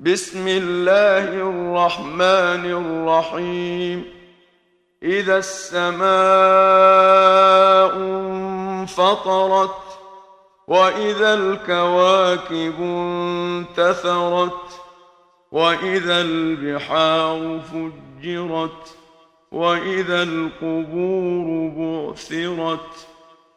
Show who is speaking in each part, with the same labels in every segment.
Speaker 1: بسم الله الرحمن الرحيم. إذا السماء انفطرت وإذا الكواكب انتثرت وإذا البحار فجرت وإذا القبور بعثرت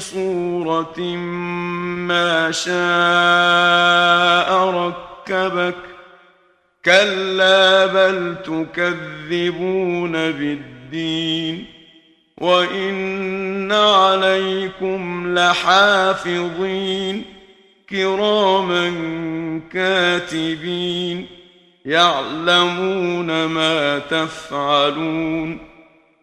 Speaker 1: صورة ما شاء ركبك كلا بل تكذبون بالدين وإن عليكم لحافظين كراما كاتبين يعلمون ما تفعلون